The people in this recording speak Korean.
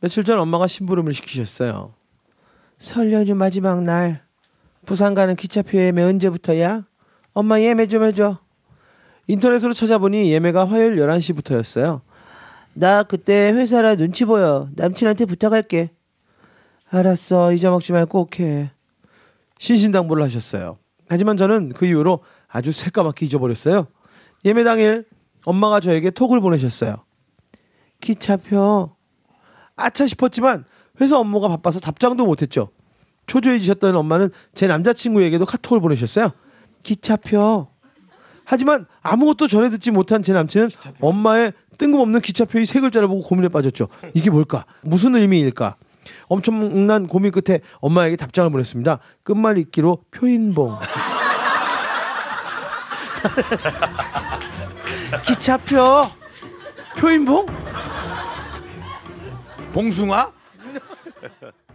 며칠 전 엄마가 심부름을 시키셨어요. 설 연휴 마지막 날 부산 가는 기차표 예매 언제부터야? 엄마 예매 좀 해줘. 인터넷으로 찾아보니 예매가 화요일 11시부터였어요. 나 그때 회사라 눈치 보여. 남친한테 부탁할게. 알았어. 잊어먹지 말고 꼭 해. 신신당부를 하셨어요. 하지만 저는 그 이후로 아주 새까맣게 잊어버렸어요. 예매 당일 엄마가 저에게 톡을 보내셨어요. 기차표. 아차 싶었지만 회사 업무가 바빠서 답장도 못했죠. 초조해지셨던 엄마는 제 남자친구에게도 카톡을 보내셨어요. 기차표. 하지만 아무것도 전해 듣지 못한 제 남친은 엄마의 뜬금없는 기차표의 세 글자를 보고 고민에 빠졌죠. 이게 뭘까? 무슨 의미일까? 엄청난 고민 끝에 엄마에게 답장을 보냈습니다. 끝말 잇기로 표인봉. 기차표. 표인봉? 봉숭아?